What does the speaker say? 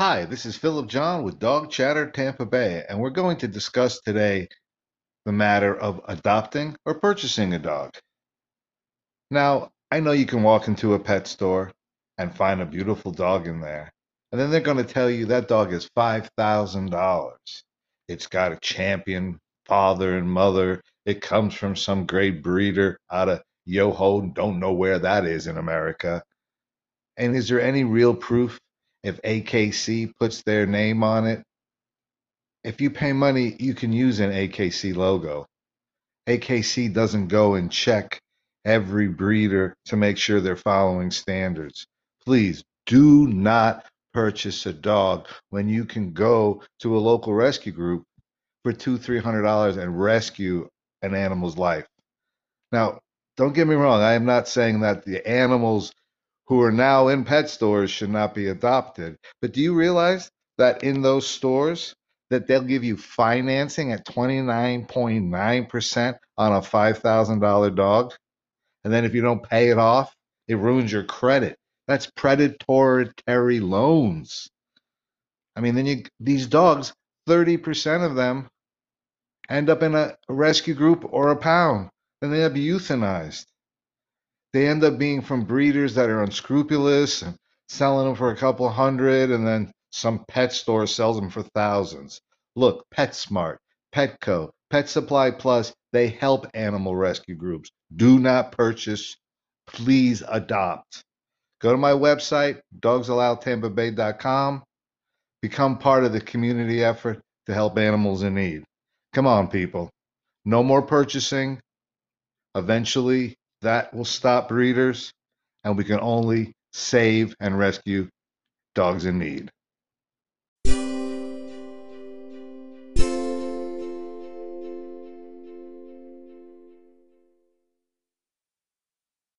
Hi, this is Philip John with Dog Chatter Tampa Bay, and we're going to discuss today the matter of adopting or purchasing a dog. Now, I know you can walk into a pet store and find a beautiful dog in there, and then they're going to tell you that dog is $5,000. It's got a champion father and mother. It comes from some great breeder out of Yoho, don't know where that is in America. And is there any real proof if AKC puts their name on it? If you pay money, you can use an AKC logo. AKC doesn't go and check every breeder to make sure they're following standards. Please do not purchase a dog when you can go to a local rescue group for two, three hundred dollars and rescue an animal's life. Now, don't get me wrong, I am not saying that the animals who are now in pet stores should not be adopted. But do you realize that in those stores that they'll give you financing at 29.9% on a $5,000 dog? And then if you don't pay it off, it ruins your credit. That's predatory loans. I mean, then you these dogs, 30% of them end up in a rescue group or a pound. Then they have euthanized. They end up being from breeders that are unscrupulous and selling them for a couple hundred, and then some pet store sells them for thousands. Look, PetSmart, Petco, Pet Supply Plus, they help animal rescue groups. Do not purchase, please adopt. Go to my website, dogsallowtampabay.com. Become part of the community effort to help animals in need. Come on, people. No more purchasing. Eventually, that will stop breeders, and we can only save and rescue dogs in need.